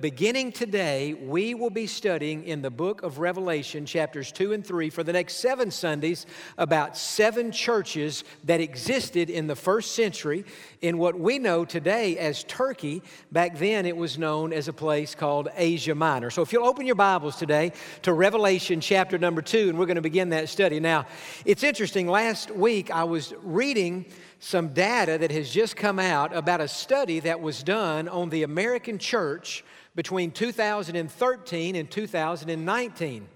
Beginning today, we will be studying in the book of Revelation, chapters 2 and 3, for the next seven Sundays, about seven churches that existed in the first century in what we know today as Turkey. Back then, it was known as a place called Asia Minor. So, if you'll open your Bibles today to Revelation, chapter number 2, and we're going to begin that study. Now, it's interesting. Last week, I was reading some data that has just come out about a study that was done on the American church between 2013 and 2019.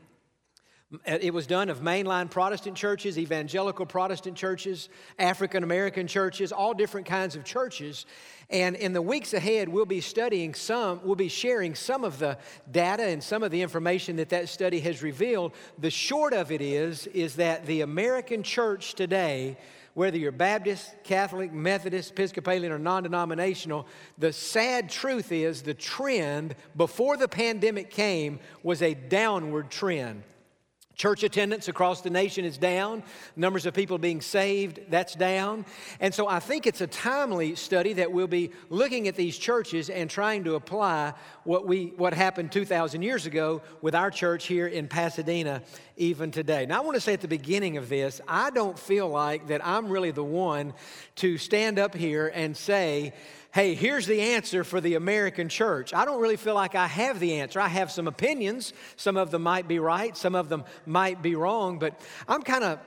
It was done of mainline Protestant churches, evangelical Protestant churches, African American churches, all different kinds of churches. And in the weeks ahead, we'll be studying some, we'll be sharing some of the data and some of the information that that study has revealed. The short of it is, is that the American church today whether you're Baptist, Catholic, Methodist, Episcopalian, or non denominational, the sad truth is the trend before the pandemic came was a downward trend. Church attendance across the nation is down. Numbers of people being saved, that's down. And so I think it's a timely study that we'll be looking at these churches and trying to apply what, we, what happened 2,000 years ago with our church here in Pasadena even today. Now, I want to say at the beginning of this, I don't feel like that I'm really the one to stand up here and say, hey, here's the answer for the American church. I don't really feel like I have the answer. I have some opinions. Some of them might be right, some of them might be wrong, but I'm kind of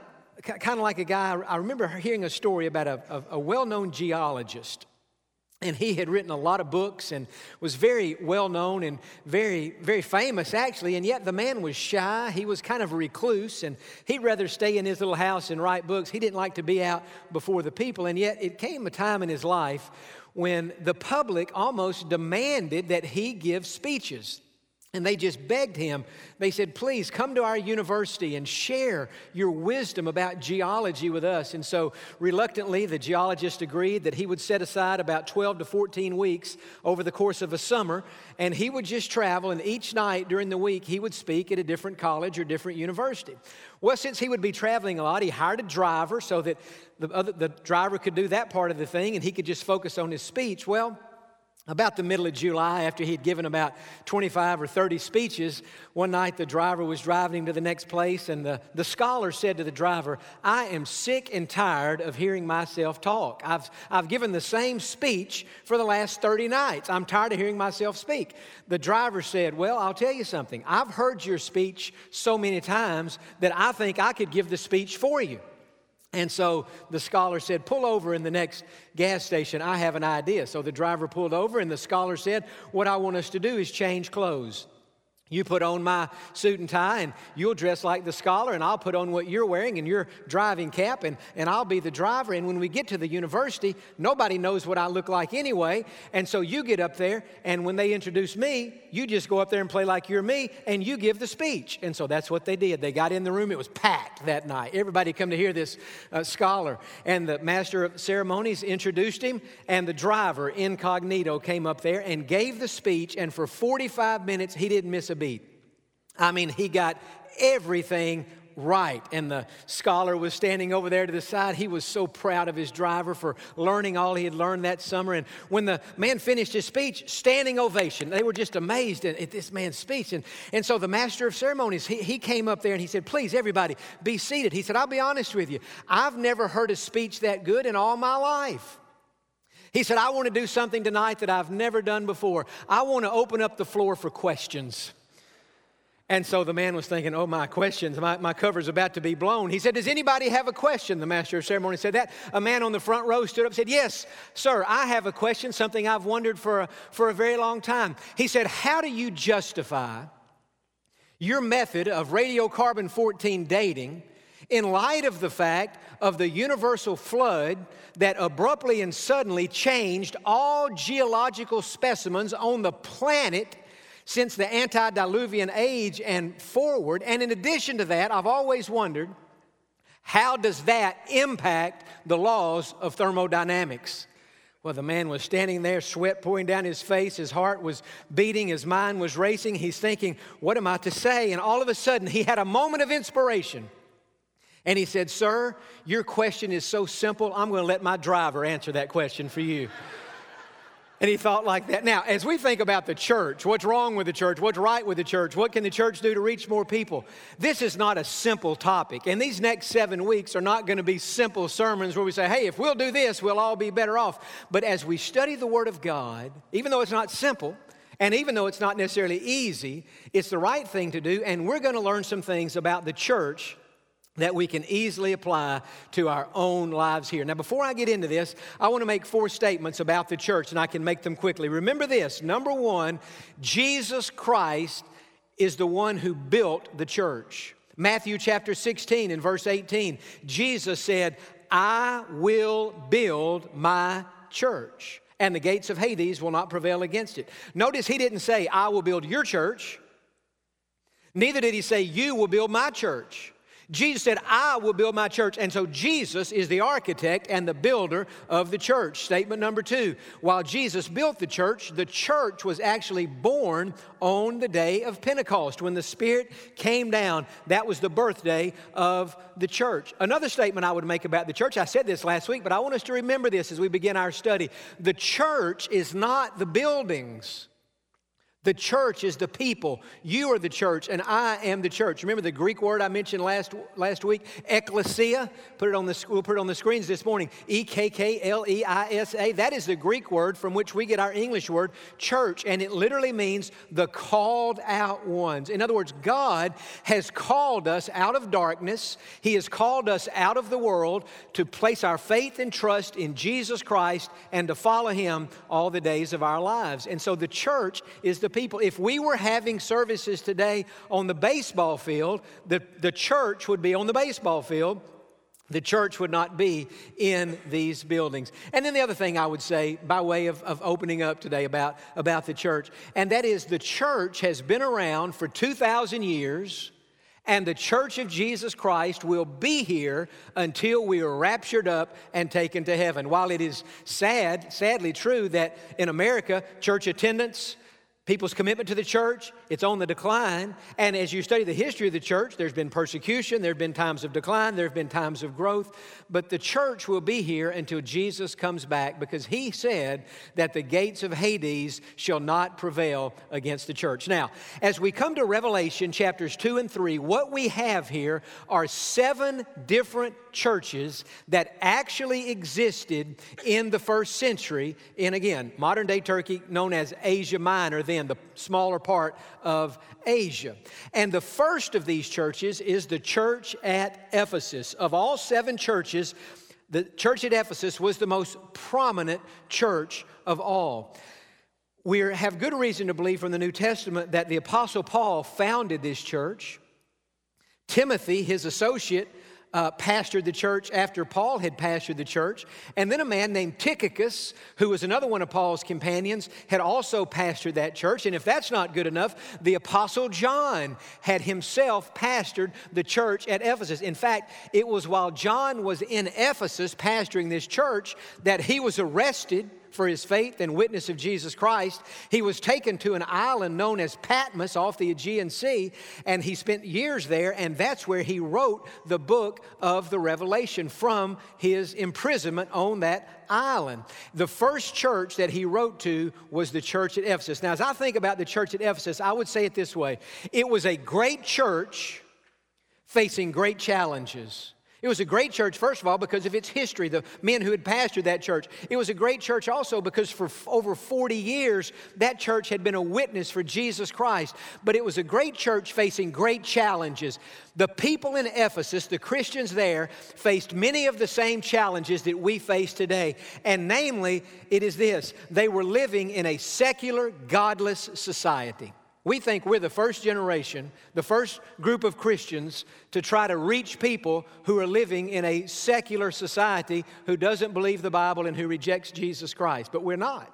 kind of like a guy. I remember hearing a story about a, a, a well known geologist. And he had written a lot of books and was very well known and very, very famous, actually. And yet the man was shy. He was kind of a recluse, and he'd rather stay in his little house and write books. He didn't like to be out before the people. And yet it came a time in his life when the public almost demanded that he give speeches. And they just begged him. They said, Please come to our university and share your wisdom about geology with us. And so, reluctantly, the geologist agreed that he would set aside about 12 to 14 weeks over the course of a summer, and he would just travel. And each night during the week, he would speak at a different college or different university. Well, since he would be traveling a lot, he hired a driver so that the, other, the driver could do that part of the thing and he could just focus on his speech. Well, about the middle of July, after he'd given about 25 or 30 speeches, one night the driver was driving him to the next place, and the, the scholar said to the driver, I am sick and tired of hearing myself talk. I've, I've given the same speech for the last 30 nights. I'm tired of hearing myself speak. The driver said, Well, I'll tell you something. I've heard your speech so many times that I think I could give the speech for you. And so the scholar said, Pull over in the next gas station. I have an idea. So the driver pulled over, and the scholar said, What I want us to do is change clothes. You put on my suit and tie, and you'll dress like the scholar, and I'll put on what you're wearing and your driving cap, and, and I'll be the driver. And when we get to the university, nobody knows what I look like anyway. And so you get up there, and when they introduce me, you just go up there and play like you're me, and you give the speech. And so that's what they did. They got in the room, it was packed that night. Everybody come to hear this uh, scholar. And the master of ceremonies introduced him, and the driver, incognito, came up there and gave the speech, and for 45 minutes, he didn't miss a beat. I mean, he got everything right. And the scholar was standing over there to the side. He was so proud of his driver for learning all he had learned that summer. And when the man finished his speech, standing ovation. They were just amazed at, at this man's speech. And, and so the master of ceremonies, he, he came up there and he said, Please, everybody, be seated. He said, I'll be honest with you. I've never heard a speech that good in all my life. He said, I want to do something tonight that I've never done before. I want to open up the floor for questions. And so the man was thinking, oh, my questions, my, my cover's about to be blown. He said, Does anybody have a question? The master of ceremony said that. A man on the front row stood up and said, Yes, sir, I have a question, something I've wondered for a, for a very long time. He said, How do you justify your method of radiocarbon 14 dating in light of the fact of the universal flood that abruptly and suddenly changed all geological specimens on the planet? Since the antediluvian age and forward. And in addition to that, I've always wondered how does that impact the laws of thermodynamics? Well, the man was standing there, sweat pouring down his face, his heart was beating, his mind was racing. He's thinking, What am I to say? And all of a sudden, he had a moment of inspiration. And he said, Sir, your question is so simple, I'm going to let my driver answer that question for you. And he thought like that. Now, as we think about the church, what's wrong with the church? What's right with the church? What can the church do to reach more people? This is not a simple topic. And these next seven weeks are not going to be simple sermons where we say, hey, if we'll do this, we'll all be better off. But as we study the Word of God, even though it's not simple, and even though it's not necessarily easy, it's the right thing to do. And we're going to learn some things about the church that we can easily apply to our own lives here. Now, before I get into this, I want to make four statements about the church, and I can make them quickly. Remember this number one, Jesus Christ is the one who built the church. Matthew chapter 16 and verse 18, Jesus said, I will build my church, and the gates of Hades will not prevail against it. Notice he didn't say, I will build your church. Neither did he say, You will build my church. Jesus said, I will build my church. And so Jesus is the architect and the builder of the church. Statement number two while Jesus built the church, the church was actually born on the day of Pentecost. When the Spirit came down, that was the birthday of the church. Another statement I would make about the church, I said this last week, but I want us to remember this as we begin our study. The church is not the buildings. The church is the people. You are the church, and I am the church. Remember the Greek word I mentioned last, last week? Ecclesia. Put it on the, we'll put it on the screens this morning. E K K L E I S A. That is the Greek word from which we get our English word church, and it literally means the called out ones. In other words, God has called us out of darkness, He has called us out of the world to place our faith and trust in Jesus Christ and to follow Him all the days of our lives. And so the church is the people. If we were having services today on the baseball field, the, the church would be on the baseball field. The church would not be in these buildings. And then the other thing I would say, by way of, of opening up today about, about the church, and that is the church has been around for 2,000 years and the church of Jesus Christ will be here until we are raptured up and taken to heaven. While it is sad, sadly true, that in America, church attendance People's commitment to the church, it's on the decline. And as you study the history of the church, there's been persecution, there have been times of decline, there have been times of growth. But the church will be here until Jesus comes back because he said that the gates of Hades shall not prevail against the church. Now, as we come to Revelation chapters 2 and 3, what we have here are seven different churches that actually existed in the first century in, again, modern day Turkey, known as Asia Minor, then the smaller part of Asia. And the first of these churches is the church at Ephesus. Of all seven churches, the church at Ephesus was the most prominent church of all. We have good reason to believe from the New Testament that the Apostle Paul founded this church. Timothy, his associate, uh, pastored the church after Paul had pastored the church. And then a man named Tychicus, who was another one of Paul's companions, had also pastored that church. And if that's not good enough, the Apostle John had himself pastored the church at Ephesus. In fact, it was while John was in Ephesus pastoring this church that he was arrested for his faith and witness of Jesus Christ, he was taken to an island known as Patmos off the Aegean Sea, and he spent years there, and that's where he wrote the book of the Revelation from his imprisonment on that island. The first church that he wrote to was the church at Ephesus. Now, as I think about the church at Ephesus, I would say it this way it was a great church facing great challenges. It was a great church, first of all, because of its history, the men who had pastored that church. It was a great church also because for over 40 years, that church had been a witness for Jesus Christ. But it was a great church facing great challenges. The people in Ephesus, the Christians there, faced many of the same challenges that we face today. And namely, it is this they were living in a secular, godless society. We think we're the first generation, the first group of Christians to try to reach people who are living in a secular society who doesn't believe the Bible and who rejects Jesus Christ, but we're not.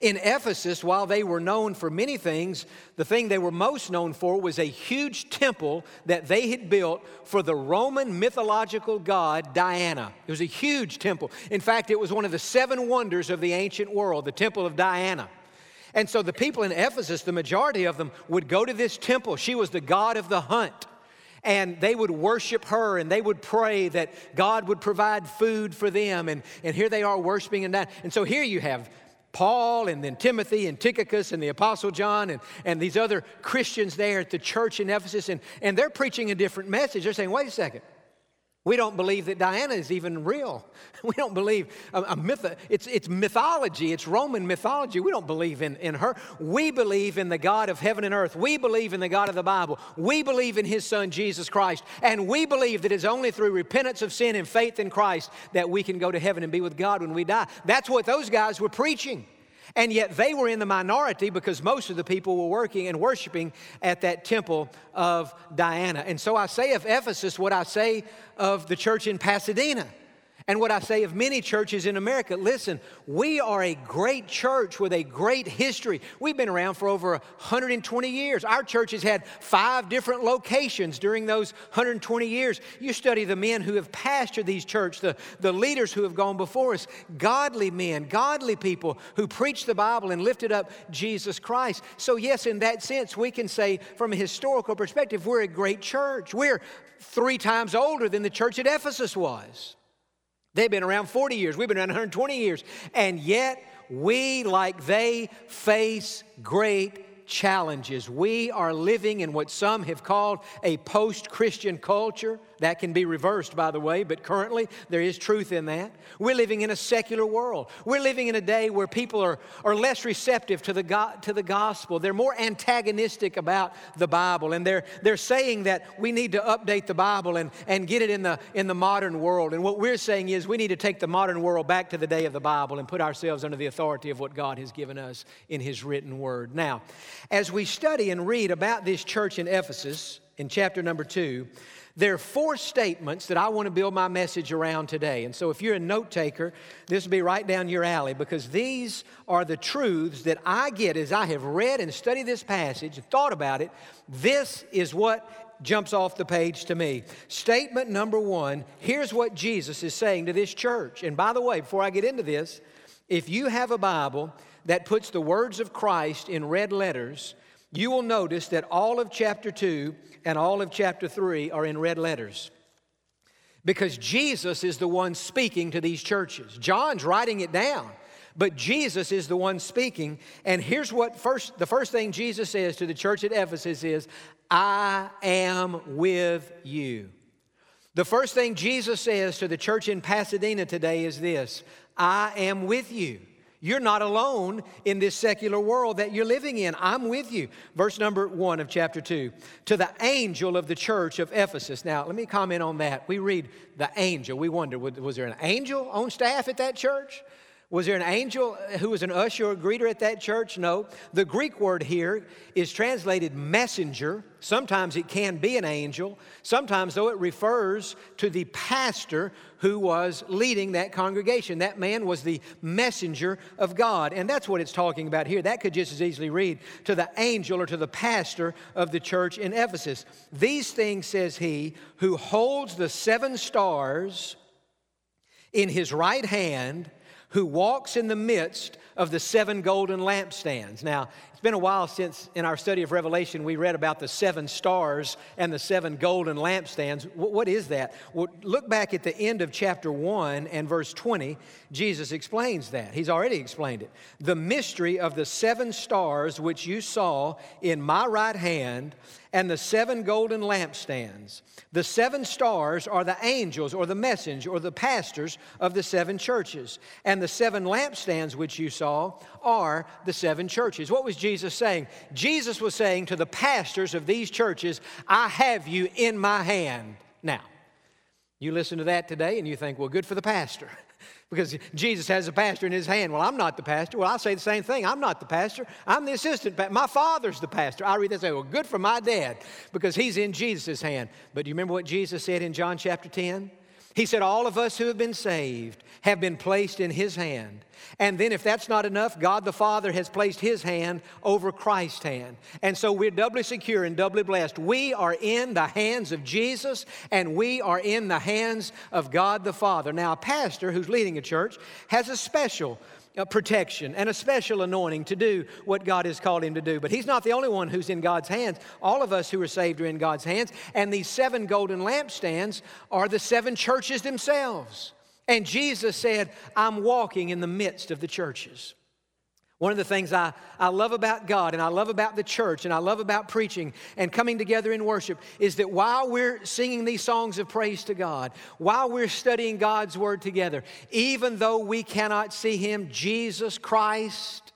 In Ephesus, while they were known for many things, the thing they were most known for was a huge temple that they had built for the Roman mythological god Diana. It was a huge temple. In fact, it was one of the seven wonders of the ancient world, the Temple of Diana. And so the people in Ephesus, the majority of them, would go to this temple. She was the god of the hunt. And they would worship her and they would pray that God would provide food for them. And, and here they are worshiping and that. And so here you have Paul and then Timothy and Tychicus and the Apostle John and, and these other Christians there at the church in Ephesus, and, and they're preaching a different message. They're saying, wait a second. We don't believe that Diana is even real. We don't believe a, a myth. It's, it's mythology. It's Roman mythology. We don't believe in, in her. We believe in the God of heaven and earth. We believe in the God of the Bible. We believe in His Son, Jesus Christ. And we believe that it's only through repentance of sin and faith in Christ that we can go to heaven and be with God when we die. That's what those guys were preaching. And yet they were in the minority because most of the people were working and worshiping at that temple of Diana. And so I say of Ephesus what I say of the church in Pasadena and what I say of many churches in America. Listen, we are a great church with a great history. We've been around for over 120 years. Our church has had five different locations during those 120 years. You study the men who have pastored these churches, the, the leaders who have gone before us, godly men, godly people who preached the Bible and lifted up Jesus Christ. So, yes, in that sense, we can say from a historical perspective, we're a great church. We're three times older than the church at Ephesus was. They've been around 40 years, we've been around 120 years, and yet we, like they, face great challenges. We are living in what some have called a post Christian culture. That can be reversed, by the way, but currently there is truth in that. We're living in a secular world. We're living in a day where people are, are less receptive to the, go- to the gospel. They're more antagonistic about the Bible, and they're, they're saying that we need to update the Bible and, and get it in the, in the modern world. And what we're saying is we need to take the modern world back to the day of the Bible and put ourselves under the authority of what God has given us in His written word. Now, as we study and read about this church in Ephesus in chapter number two, there are four statements that I want to build my message around today. And so if you're a note taker, this will be right down your alley because these are the truths that I get as I have read and studied this passage and thought about it. This is what jumps off the page to me. Statement number one here's what Jesus is saying to this church. And by the way, before I get into this, if you have a Bible that puts the words of Christ in red letters, you will notice that all of chapter 2 and all of chapter 3 are in red letters. Because Jesus is the one speaking to these churches. John's writing it down, but Jesus is the one speaking. And here's what first the first thing Jesus says to the church at Ephesus is, I am with you. The first thing Jesus says to the church in Pasadena today is this I am with you. You're not alone in this secular world that you're living in. I'm with you. Verse number one of chapter two. To the angel of the church of Ephesus. Now, let me comment on that. We read the angel. We wonder, was there an angel on staff at that church? Was there an angel who was an usher or greeter at that church? No. The Greek word here is translated messenger. Sometimes it can be an angel. Sometimes, though, it refers to the pastor who was leading that congregation. That man was the messenger of God. And that's what it's talking about here. That could just as easily read to the angel or to the pastor of the church in Ephesus. These things says he who holds the seven stars in his right hand who walks in the midst of the seven golden lampstands. Now, it's been a while since in our study of Revelation we read about the seven stars and the seven golden lampstands. What is that? Well, look back at the end of chapter 1 and verse 20. Jesus explains that. He's already explained it. The mystery of the seven stars which you saw in my right hand and the seven golden lampstands. The seven stars are the angels or the messengers or the pastors of the seven churches. And the seven lampstands which you saw are the seven churches. What was Jesus saying? Jesus was saying to the pastors of these churches, I have you in my hand. Now, you listen to that today and you think, well, good for the pastor. because Jesus has a pastor in his hand. Well, I'm not the pastor. Well, I say the same thing. I'm not the pastor. I'm the assistant. pastor. my father's the pastor. I read that and say, well, good for my dad because he's in Jesus' hand. But do you remember what Jesus said in John chapter 10? He said, All of us who have been saved have been placed in His hand. And then, if that's not enough, God the Father has placed His hand over Christ's hand. And so we're doubly secure and doubly blessed. We are in the hands of Jesus and we are in the hands of God the Father. Now, a pastor who's leading a church has a special protection and a special anointing to do what God has called him to do. But he's not the only one who's in God's hands. All of us who are saved are in God's hands. And these seven golden lampstands are the seven churches themselves. And Jesus said, I'm walking in the midst of the churches. One of the things I, I love about God and I love about the church and I love about preaching and coming together in worship is that while we're singing these songs of praise to God, while we're studying God's Word together, even though we cannot see Him, Jesus Christ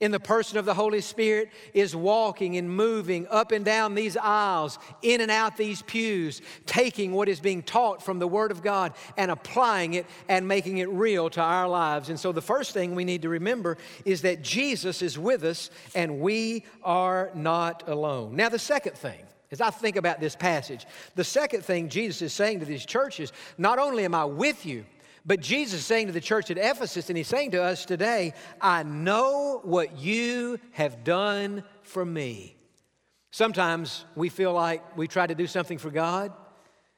in the person of the Holy Spirit is walking and moving up and down these aisles, in and out these pews, taking what is being taught from the Word of God and applying it and making it real to our lives. And so, the first thing we need to remember is that Jesus is with us and we are not alone. Now, the second thing, as I think about this passage, the second thing Jesus is saying to these churches, not only am I with you, but Jesus is saying to the church at Ephesus, and he's saying to us today, I know what you have done for me. Sometimes we feel like we try to do something for God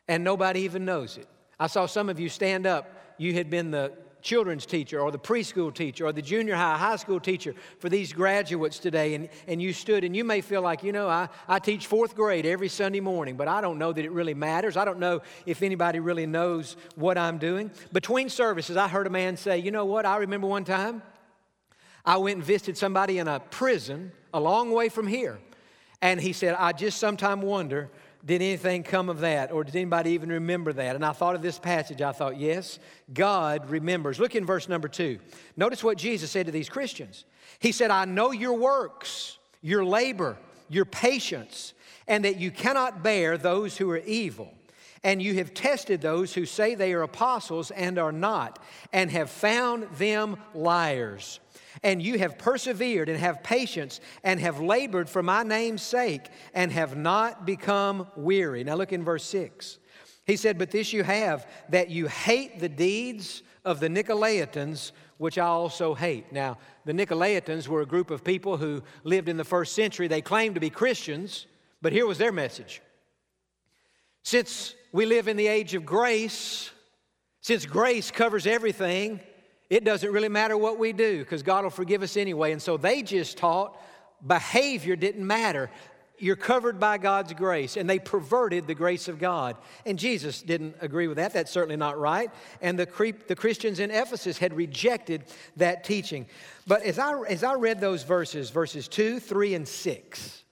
and nobody even knows it. I saw some of you stand up. You had been the children's teacher or the preschool teacher or the junior high, high school teacher for these graduates today, and, and you stood and you may feel like, you know, I, I teach fourth grade every Sunday morning, but I don't know that it really matters. I don't know if anybody really knows what I'm doing. Between services, I heard a man say, you know what, I remember one time I went and visited somebody in a prison a long way from here. And he said, I just sometimes wonder did anything come of that? Or did anybody even remember that? And I thought of this passage. I thought, yes, God remembers. Look in verse number two. Notice what Jesus said to these Christians. He said, I know your works, your labor, your patience, and that you cannot bear those who are evil. And you have tested those who say they are apostles and are not, and have found them liars and you have persevered and have patience and have labored for my name's sake and have not become weary. Now look in verse 6. He said, But this you have, that you hate the deeds of the Nicolaitans, which I also hate. Now, the Nicolaitans were a group of people who lived in the first century. They claimed to be Christians, but here was their message. Since we live in the age of grace, since grace covers everything, it doesn't really matter what we do because God will forgive us anyway. And so they just taught behavior didn't matter. You're covered by God's grace, and they perverted the grace of God. And Jesus didn't agree with that. That's certainly not right. And the, cre- the Christians in Ephesus had rejected that teaching. But as I, as I read those verses, verses 2, 3, and 6,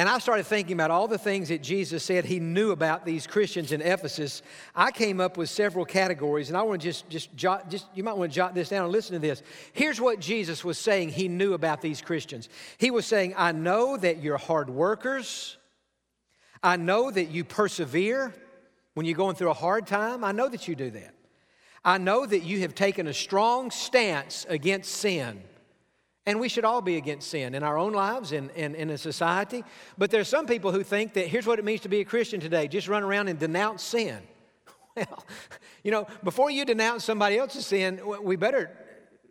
and I started thinking about all the things that Jesus said he knew about these Christians in Ephesus. I came up with several categories, and I want to just, just jot, just, you might want to jot this down and listen to this. Here's what Jesus was saying he knew about these Christians. He was saying, I know that you're hard workers. I know that you persevere when you're going through a hard time. I know that you do that. I know that you have taken a strong stance against sin. And we should all be against sin in our own lives and, and, in a society. But there's some people who think that here's what it means to be a Christian today just run around and denounce sin. Well, you know, before you denounce somebody else's sin, we better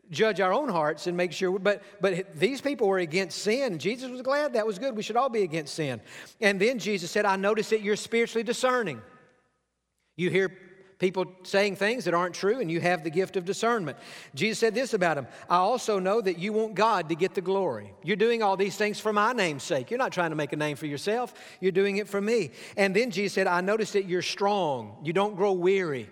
judge our own hearts and make sure. But, but these people were against sin. Jesus was glad that was good. We should all be against sin. And then Jesus said, I notice that you're spiritually discerning. You hear people saying things that aren't true, and you have the gift of discernment. Jesus said this about him I also know that you want God to get the glory. You're doing all these things for my name's sake. You're not trying to make a name for yourself, you're doing it for me. And then Jesus said, I notice that you're strong, you don't grow weary.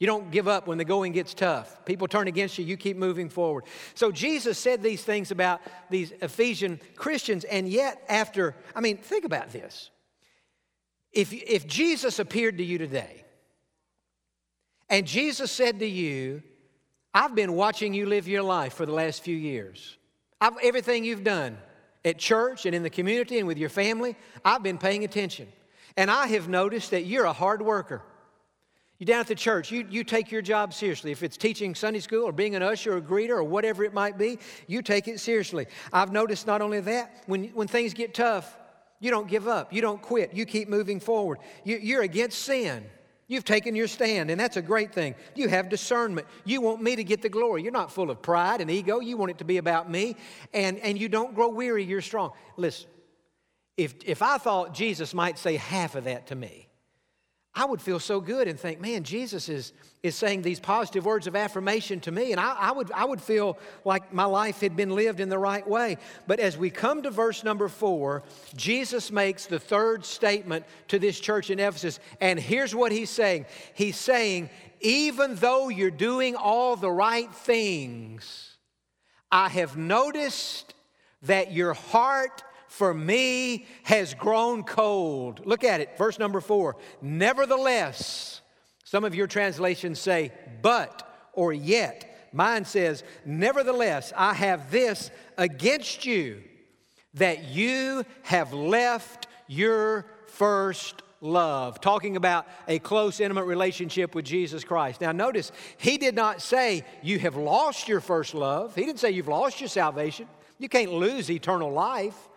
You don't give up when the going gets tough. People turn against you, you keep moving forward. So Jesus said these things about these Ephesian Christians, and yet, after, I mean, think about this. If, if Jesus appeared to you today, and Jesus said to you, I've been watching you live your life for the last few years. I've, everything you've done at church and in the community and with your family, I've been paying attention. And I have noticed that you're a hard worker. You're down at the church, you, you take your job seriously. If it's teaching Sunday school or being an usher or a greeter or whatever it might be, you take it seriously. I've noticed not only that, when, when things get tough, you don't give up, you don't quit, you keep moving forward. You, you're against sin. You've taken your stand, and that's a great thing. You have discernment. You want me to get the glory. You're not full of pride and ego. You want it to be about me, and, and you don't grow weary. You're strong. Listen, if, if I thought Jesus might say half of that to me, I would feel so good and think, man, Jesus is, is saying these positive words of affirmation to me. And I, I, would, I would feel like my life had been lived in the right way. But as we come to verse number four, Jesus makes the third statement to this church in Ephesus. And here's what he's saying He's saying, even though you're doing all the right things, I have noticed that your heart for me has grown cold. Look at it, verse number four. Nevertheless, some of your translations say, but or yet. Mine says, Nevertheless, I have this against you, that you have left your first love, talking about a close, intimate relationship with Jesus Christ. Now, notice, he did not say you have lost your first love. He didn't say you've lost your salvation. You can't lose eternal life.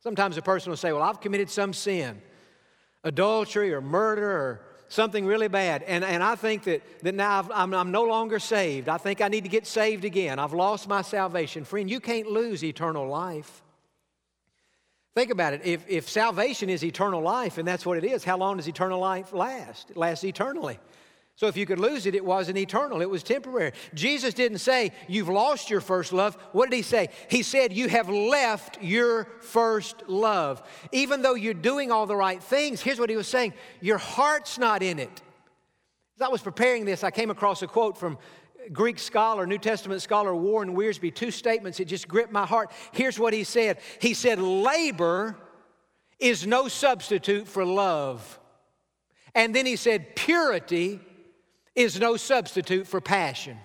Sometimes a person will say, Well, I've committed some sin, adultery or murder or something really bad. And, and I think that, that now I'm, I'm no longer saved. I think I need to get saved again. I've lost my salvation. Friend, you can't lose eternal life. Think about it. If, if salvation is eternal life, and that's what it is, how long does eternal life last? It lasts eternally. So if you could lose it, it wasn't eternal, it was temporary. Jesus didn't say, You've lost your first love. What did he say? He said, You have left your first love. Even though you're doing all the right things, here's what he was saying your heart's not in it. As I was preparing this, I came across a quote from Greek scholar, New Testament scholar Warren Wiersbe, two statements that just gripped my heart. Here's what he said He said, Labor is no substitute for love. And then he said, Purity is no substitute for passion.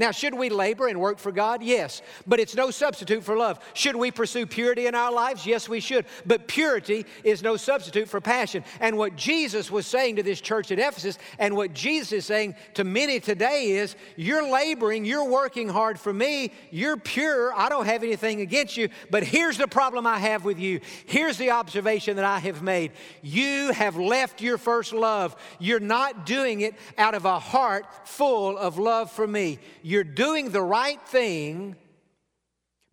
Now, should we labor and work for God? Yes, but it's no substitute for love. Should we pursue purity in our lives? Yes, we should. But purity is no substitute for passion. And what Jesus was saying to this church at Ephesus, and what Jesus is saying to many today is you're laboring, you're working hard for me, you're pure, I don't have anything against you, but here's the problem I have with you. Here's the observation that I have made. You have left your first love. You're not doing it out of a heart full of love for me you're doing the right thing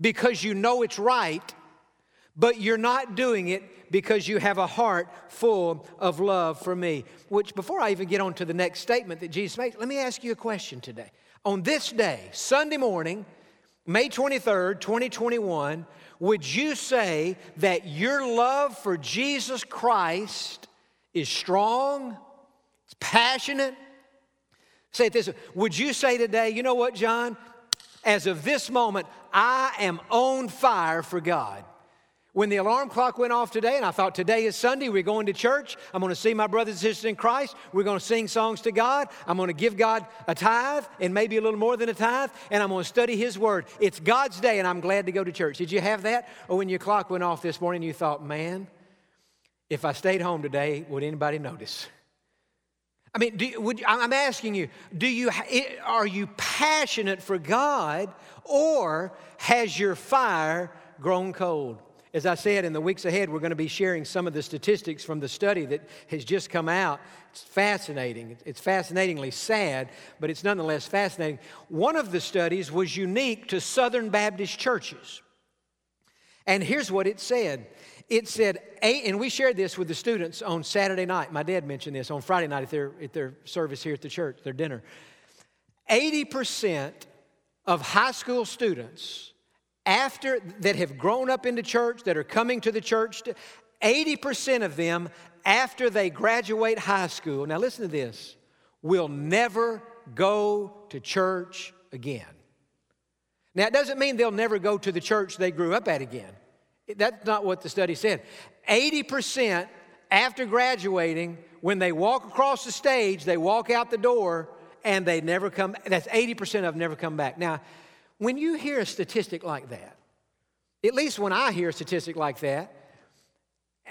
because you know it's right, but you're not doing it because you have a heart full of love for me. Which, before I even get on to the next statement that Jesus makes, let me ask you a question today. On this day, Sunday morning, May 23rd, 2021, would you say that your love for Jesus Christ is strong, it's passionate, Say it this way Would you say today, you know what, Jon? As of this moment, I am on fire for God. When the alarm clock went off today, and I thought today is Sunday, we're going to church. I'm going to see my brothers and sisters in Christ. We're going to sing songs to God. I'm going to give God a tithe and maybe a little more than a tithe, and I'm going to study His Word. It's God's day, and I'm glad to go to church. Did you have that? Or when your clock went off this morning, you thought, man, if I stayed home today, would anybody notice? I mean, you, would, I'm asking you, do you, are you passionate for God or has your fire grown cold? As I said, in the weeks ahead, we're going to be sharing some of the statistics from the study that has just come out. It's fascinating. It's fascinatingly sad, but it's nonetheless fascinating. One of the studies was unique to Southern Baptist churches. And here's what it said it said, and we shared this with the students on Saturday night. My dad mentioned this on Friday night at their, at their service here at the church, their dinner. 80% of high school students after that have grown up in the church, that are coming to the church, 80% of them after they graduate high school, now listen to this, will never go to church again. Now, it doesn't mean they'll never go to the church they grew up at again. That's not what the study said. 80% after graduating, when they walk across the stage, they walk out the door and they never come, that's 80% of them never come back. Now, when you hear a statistic like that, at least when I hear a statistic like that,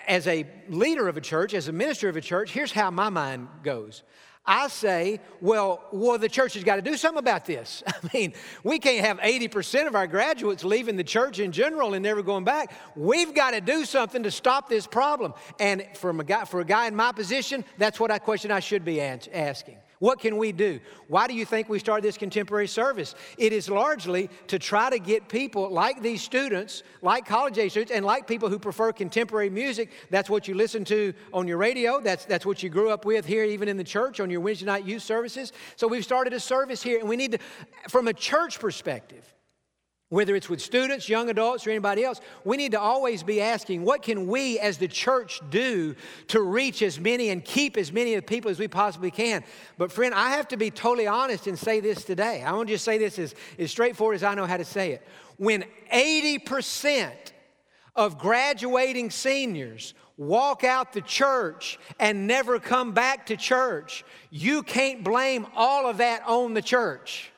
as a leader of a church, as a minister of a church, here's how my mind goes. I say, well, well, the church has got to do something about this. I mean, we can't have 80% of our graduates leaving the church in general and never going back. We've got to do something to stop this problem. And a guy, for a guy in my position, that's what I question I should be asking. What can we do? Why do you think we started this contemporary service? It is largely to try to get people like these students, like college age students, and like people who prefer contemporary music. That's what you listen to on your radio. That's, that's what you grew up with here, even in the church, on your Wednesday night youth services. So we've started a service here, and we need to, from a church perspective, whether it's with students, young adults, or anybody else, we need to always be asking, what can we as the church do to reach as many and keep as many of the people as we possibly can? But, friend, I have to be totally honest and say this today. I want to just say this as, as straightforward as I know how to say it. When 80% of graduating seniors walk out the church and never come back to church, you can't blame all of that on the church.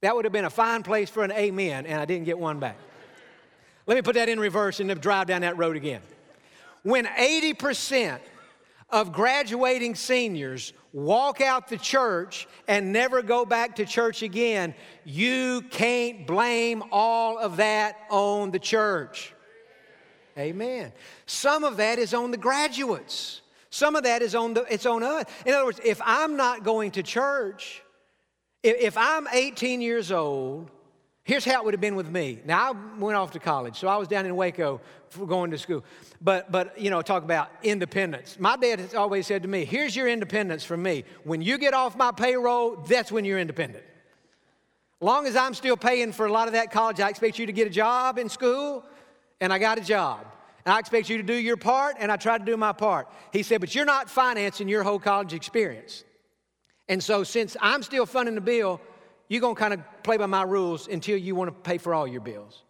That would have been a fine place for an amen, and I didn't get one back. Let me put that in reverse and drive down that road again. When 80% of graduating seniors walk out the church and never go back to church again, you can't blame all of that on the church. Amen. Some of that is on the graduates. Some of that is on the it's on us. In other words, if I'm not going to church, if I'm 18 years old, here's how it would have been with me. Now, I went off to college, so I was down in Waco going to school. But, but you know, talk about independence. My dad has always said to me, here's your independence from me. When you get off my payroll, that's when you're independent. Long as I'm still paying for a lot of that college, I expect you to get a job in school, and I got a job. And I expect you to do your part, and I try to do my part. He said, but you're not financing your whole college experience. And so, since I'm still funding the bill, you're going to kind of play by my rules until you want to pay for all your bills.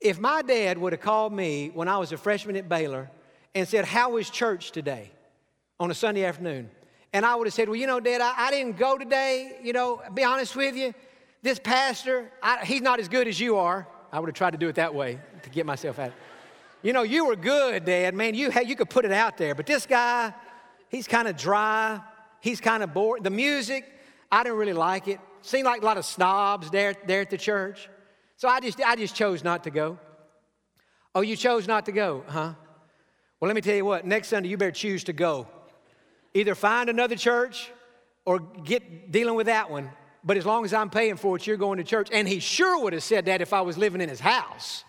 If my dad would have called me when I was a freshman at Baylor and said, How was church today on a Sunday afternoon? And I would have said, Well, you know, Dad, I, I didn't go today. You know, be honest with you, this pastor, I, he's not as good as you are. I would have tried to do it that way to get myself out. You know, you were good, Dad. Man, you, had, you could put it out there. But this guy, he's kind of dry. He's kind of bored. The music, I didn't really like it. Seemed like a lot of snobs there, there at the church. So I just, I just chose not to go. Oh, you chose not to go, huh? Well, let me tell you what, next Sunday you better choose to go. Either find another church or get dealing with that one. But as long as I'm paying for it, you're going to church. And he sure would have said that if I was living in his house.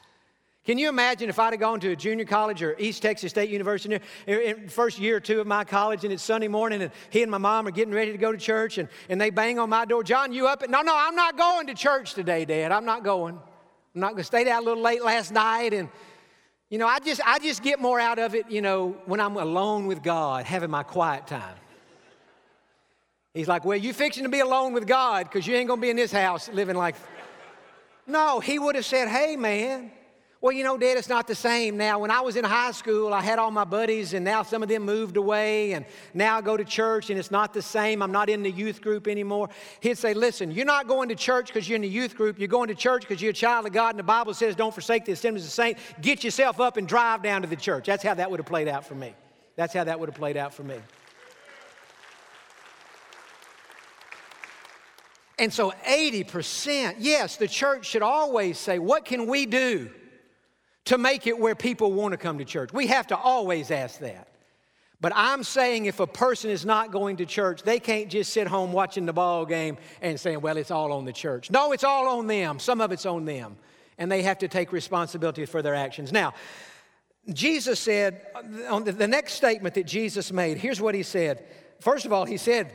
Can you imagine if I'd have gone to a junior college or East Texas State University in the first year or two of my college and it's Sunday morning and he and my mom are getting ready to go to church and, and they bang on my door, Jon, you up? No, no, I'm not going to church today, Dad. I'm not going. I'm not going to stay out a little late last night. And, you know, I just, I just get more out of it, you know, when I'm alone with God, having my quiet time. He's like, well, you fixing to be alone with God because you ain't going to be in this house living like. No, he would have said, hey, man. Well, you know, Dad, it's not the same now. When I was in high school, I had all my buddies, and now some of them moved away, and now I go to church, and it's not the same. I'm not in the youth group anymore. He'd say, Listen, you're not going to church because you're in the youth group. You're going to church because you're a child of God, and the Bible says, Don't forsake the assemblies of the saints. Get yourself up and drive down to the church. That's how that would have played out for me. That's how that would have played out for me. And so 80%, yes, the church should always say, What can we do? To make it where people want to come to church. We have to always ask that. But I'm saying if a person is not going to church, they can't just sit home watching the ball game and saying, well, it's all on the church. No, it's all on them. Some of it's on them. And they have to take responsibility for their actions. Now, Jesus said, on the next statement that Jesus made, here's what he said. First of all, he said,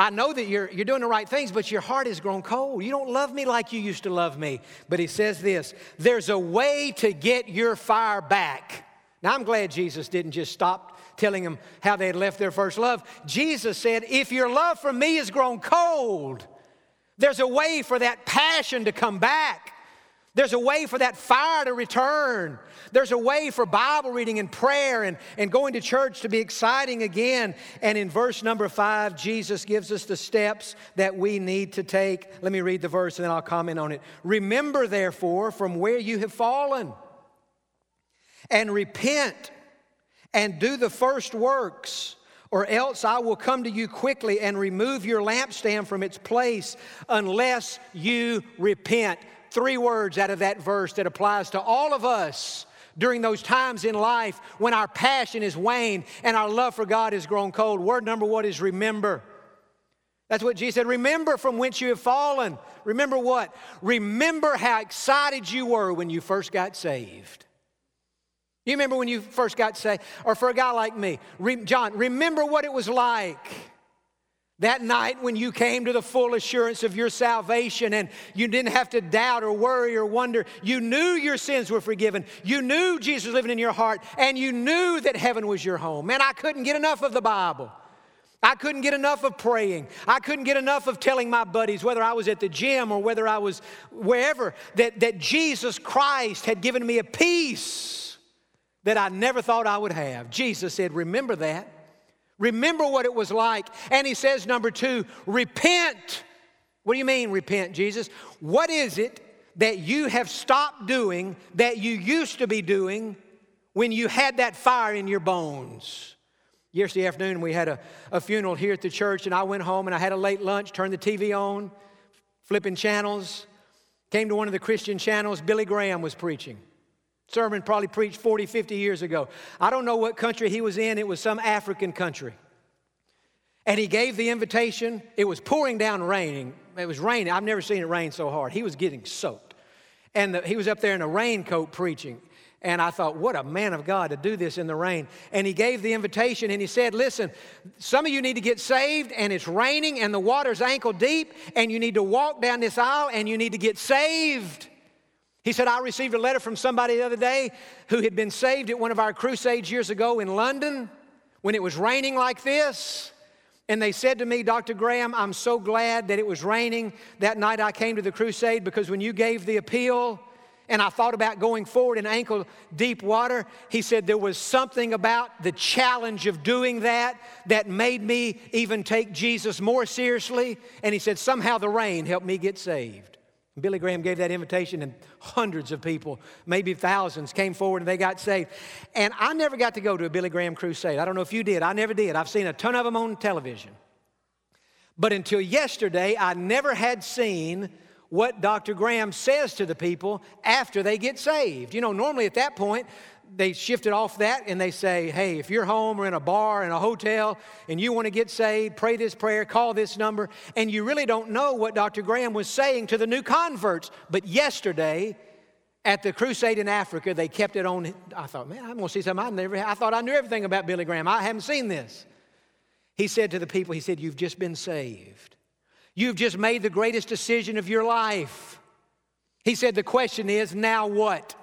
I know that you're, you're doing the right things, but your heart has grown cold. You don't love me like you used to love me. But he says this there's a way to get your fire back. Now, I'm glad Jesus didn't just stop telling them how they had left their first love. Jesus said, If your love for me has grown cold, there's a way for that passion to come back. There's a way for that fire to return. There's a way for Bible reading and prayer and, and going to church to be exciting again. And in verse number five, Jesus gives us the steps that we need to take. Let me read the verse and then I'll comment on it. Remember, therefore, from where you have fallen, and repent and do the first works or else I will come to you quickly and remove your lampstand from its place unless you repent three words out of that verse that applies to all of us during those times in life when our passion is waned and our love for God has grown cold. Word number one is remember. That's what Jesus said. Remember from whence you have fallen. Remember what? Remember how excited you were when you first got saved. You remember when you first got saved? Or for a guy like me, Jon, remember what it was like That night when you came to the full assurance of your salvation and you didn't have to doubt or worry or wonder, you knew your sins were forgiven. You knew Jesus was living in your heart and you knew that heaven was your home. Man, I couldn't get enough of the Bible. I couldn't get enough of praying. I couldn't get enough of telling my buddies, whether I was at the gym or whether I was wherever, that, that Jesus Christ had given me a peace that I never thought I would have. Jesus said, Remember that. Remember what it was like. And he says, number two, repent. What do you mean, repent, Jesus? What is it that you have stopped doing that you used to be doing when you had that fire in your bones? Yesterday afternoon, we had a, a funeral here at the church, and I went home and I had a late lunch, turned the TV on, flipping channels. Came to one of the Christian channels, Billy Graham was preaching sermon probably preached 40, 50 years ago. I don't know what country he was in, it was some African country. And he gave the invitation. It was pouring down raining. It was raining. I've never seen it rain so hard. He was getting soaked. And the, he was up there in a raincoat preaching. And I thought, what a man of God to do this in the rain. And he gave the invitation and he said, Listen, some of you need to get saved, and it's raining, and the water's ankle deep, and you need to walk down this aisle, and you need to get saved. He said, I received a letter from somebody the other day who had been saved at one of our crusades years ago in London when it was raining like this. And they said to me, Dr. Graham, I'm so glad that it was raining that night I came to the crusade because when you gave the appeal and I thought about going forward in ankle deep water, he said there was something about the challenge of doing that that made me even take Jesus more seriously. And he said, somehow the rain helped me get saved. Billy Graham gave that invitation, and hundreds of people, maybe thousands, came forward and they got saved. And I never got to go to a Billy Graham crusade. I don't know if you did. I never did. I've seen a ton of them on television. But until yesterday, I never had seen what Dr. Graham says to the people after they get saved. You know, normally at that point, they shifted off that and they say, hey, if you're home or in a bar, in a hotel, and you want to get saved, pray this prayer, call this number. And you really don't know what Dr. Graham was saying to the new converts. But yesterday, at the crusade in Africa, they kept it on. I thought, man, I'm going to see something I never I thought I knew everything about Billy Graham. I haven't seen this. He said to the people, he said, You've just been saved. You've just made the greatest decision of your life. He said, The question is, now what?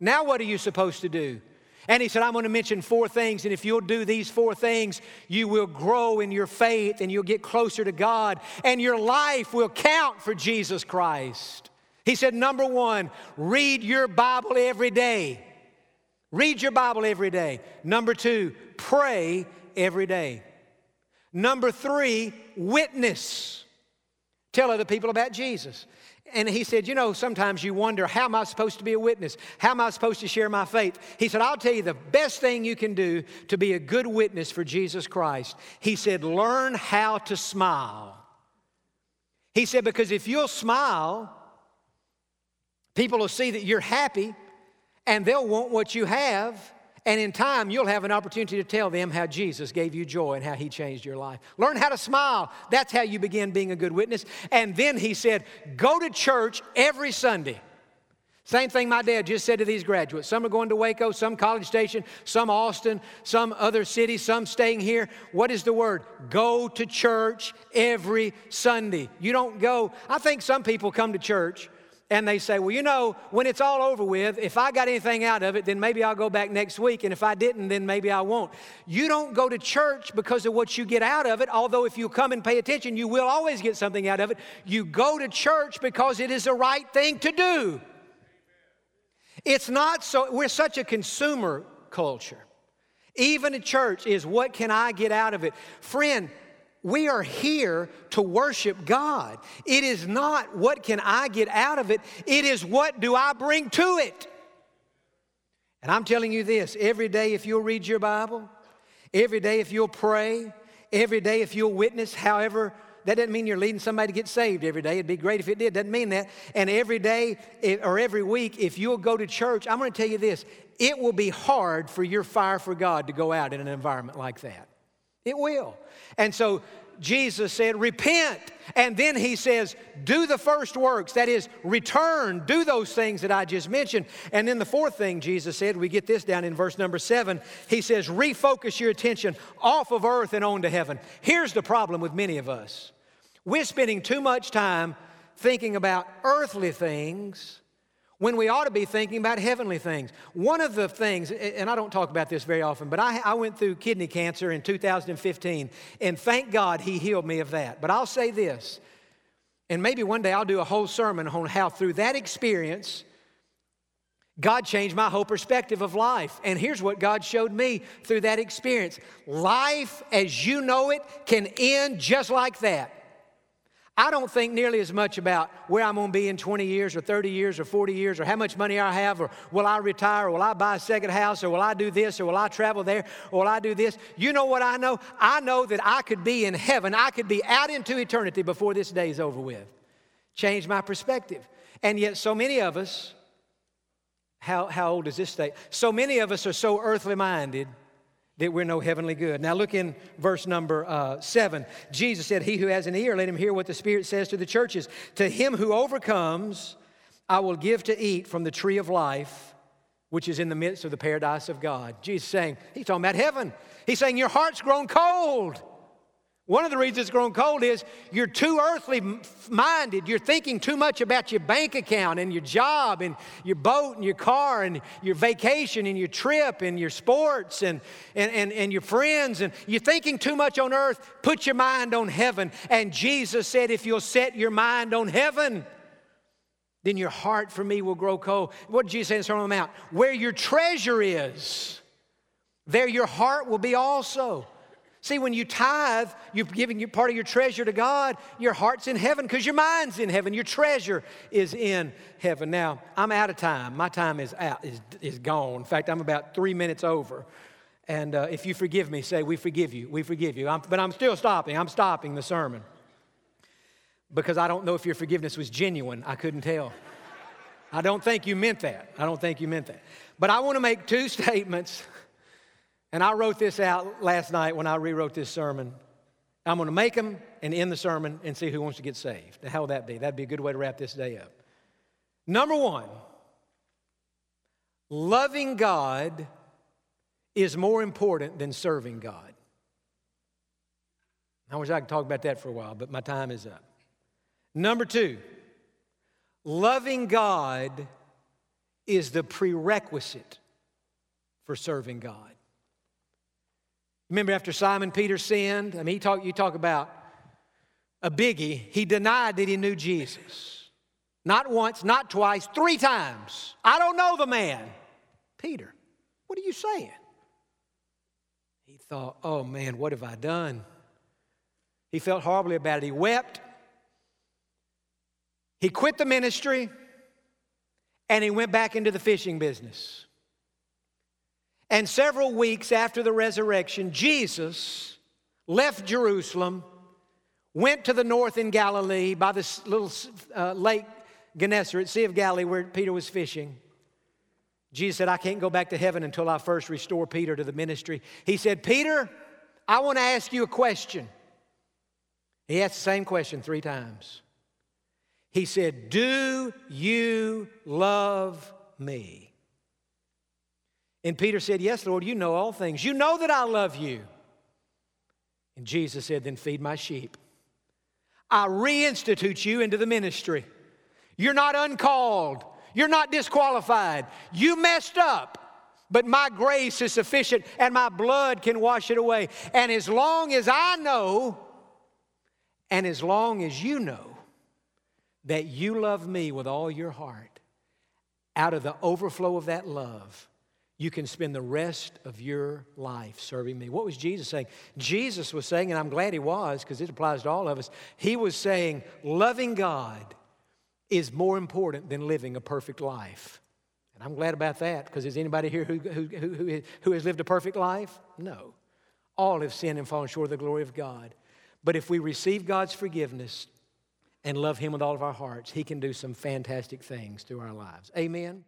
Now, what are you supposed to do? And he said, I'm going to mention four things, and if you'll do these four things, you will grow in your faith and you'll get closer to God, and your life will count for Jesus Christ. He said, Number one, read your Bible every day. Read your Bible every day. Number two, pray every day. Number three, witness. Tell other people about Jesus. And he said, You know, sometimes you wonder, how am I supposed to be a witness? How am I supposed to share my faith? He said, I'll tell you the best thing you can do to be a good witness for Jesus Christ. He said, Learn how to smile. He said, Because if you'll smile, people will see that you're happy and they'll want what you have. And in time, you'll have an opportunity to tell them how Jesus gave you joy and how he changed your life. Learn how to smile. That's how you begin being a good witness. And then he said, Go to church every Sunday. Same thing my dad just said to these graduates. Some are going to Waco, some College Station, some Austin, some other city, some staying here. What is the word? Go to church every Sunday. You don't go, I think some people come to church and they say, Well, you know, when it's all over with, if I got anything out of it, then maybe I'll go back next week. And if I didn't, then maybe I won't. You don't go to church because of what you get out of it, although if you come and pay attention, you will always get something out of it. You go to church because it is the right thing to do. It's not so, we're such a consumer culture. Even a church is what can I get out of it? Friend, we are here to worship God. It is not what can I get out of it, it is what do I bring to it. And I'm telling you this every day, if you'll read your Bible, every day, if you'll pray, every day, if you'll witness, however, that doesn't mean you're leading somebody to get saved every day. It'd be great if it did. Doesn't mean that. And every day or every week, if you'll go to church, I'm going to tell you this it will be hard for your fire for God to go out in an environment like that. It will. And so Jesus said, Repent. And then he says, Do the first works. That is, return, do those things that I just mentioned. And then the fourth thing Jesus said, we get this down in verse number seven. He says, Refocus your attention off of earth and on to heaven. Here's the problem with many of us we're spending too much time thinking about earthly things when we ought to be thinking about heavenly things. One of the things, and I don't talk about this very often, but I, I, went through kidney cancer in 2015, and thank God He healed me of that. But I'll say this, and maybe one day I'll do a whole sermon on how through that experience, God changed my whole perspective of life. And here's what God showed me through that experience life as you know it can end just like that. I don't think nearly as much about where I'm going to be in 20 years or 30 years or 40 years or how much money I have or will I retire or will I buy a second house or will I do this or will I travel there or will I do this. You know what I know? I know that I could be in heaven. I could be out into eternity before this day is over with. Change my perspective. And yet, so many of us, how, how old is this state? So many of us are so earthly minded that we're no heavenly good. Now, look in verse number uh, seven. Jesus said, He who has an ear, let him hear what the Spirit says to the churches. To him who overcomes, I will give to eat from the tree of life, which is in the midst of the paradise of God. Jesus saying, He's talking about heaven. He's saying, Your heart's grown cold. One of the reasons it's grown cold is you're too earthly minded. You're thinking too much about your bank account and your job and your boat and your car and your vacation and your trip and your sports and, and, and, and your friends. And you're thinking too much on earth. Put your mind on heaven. And Jesus said, if you'll set your mind on heaven, then your heart for me will grow cold. What did Jesus say in the Sermon on the Mount? Where your treasure is, there your heart will be also. See, when you tithe, you're giving part of your treasure to God. Your heart's in heaven because your mind's in heaven. Your treasure is in heaven. Now, I'm out of time. My time is out, is, is gone. In fact, I'm about three minutes over. And uh, if you forgive me, say, We forgive you. We forgive you. I'm, but I'm still stopping. I'm stopping the sermon because I don't know if your forgiveness was genuine. I couldn't tell. I don't think you meant that. I don't think you meant that. But I want to make two statements and I wrote this out last night when I rewrote this sermon. I'm going to make them and end the sermon and see who wants to get saved. How would that be? That'd be a good way to wrap this day up. Number one, loving God is more important than serving God. I wish I could talk about that for a while, but my time is up. Number two, loving God is the prerequisite for serving God. Remember after Simon Peter sinned? I mean, he talk, you talk about a biggie. He denied that he knew Jesus. Not once, not twice, three times. I don't know the man. Peter, what are you saying? He thought, oh man, what have I done? He felt horribly about it. He wept. He quit the ministry and he went back into the fishing business. And several weeks after the resurrection, Jesus left Jerusalem, went to the north in Galilee by this little uh, lake Gennesaret, Sea of Galilee, where Peter was fishing. Jesus said, I can't go back to heaven until I first restore Peter to the ministry. He said, Peter, I want to ask you a question. He asked the same question three times. He said, Do you love me? And Peter said, Yes, Lord, you know all things. You know that I love you. And Jesus said, Then feed my sheep. I reinstitute you into the ministry. You're not uncalled, you're not disqualified. You messed up. But my grace is sufficient and my blood can wash it away. And as long as I know, and as long as you know that you love me with all your heart, out of the overflow of that love, you can spend the rest of your life serving me. What was Jesus saying? Jesus was saying, and I'm glad he was because it applies to all of us, he was saying, loving God is more important than living a perfect life. And I'm glad about that because is anybody here who, who, who, who has lived a perfect life? No. All have sinned and fallen short of the glory of God. But if we receive God's forgiveness and love Him with all of our hearts, He can do some fantastic things through our lives. Amen.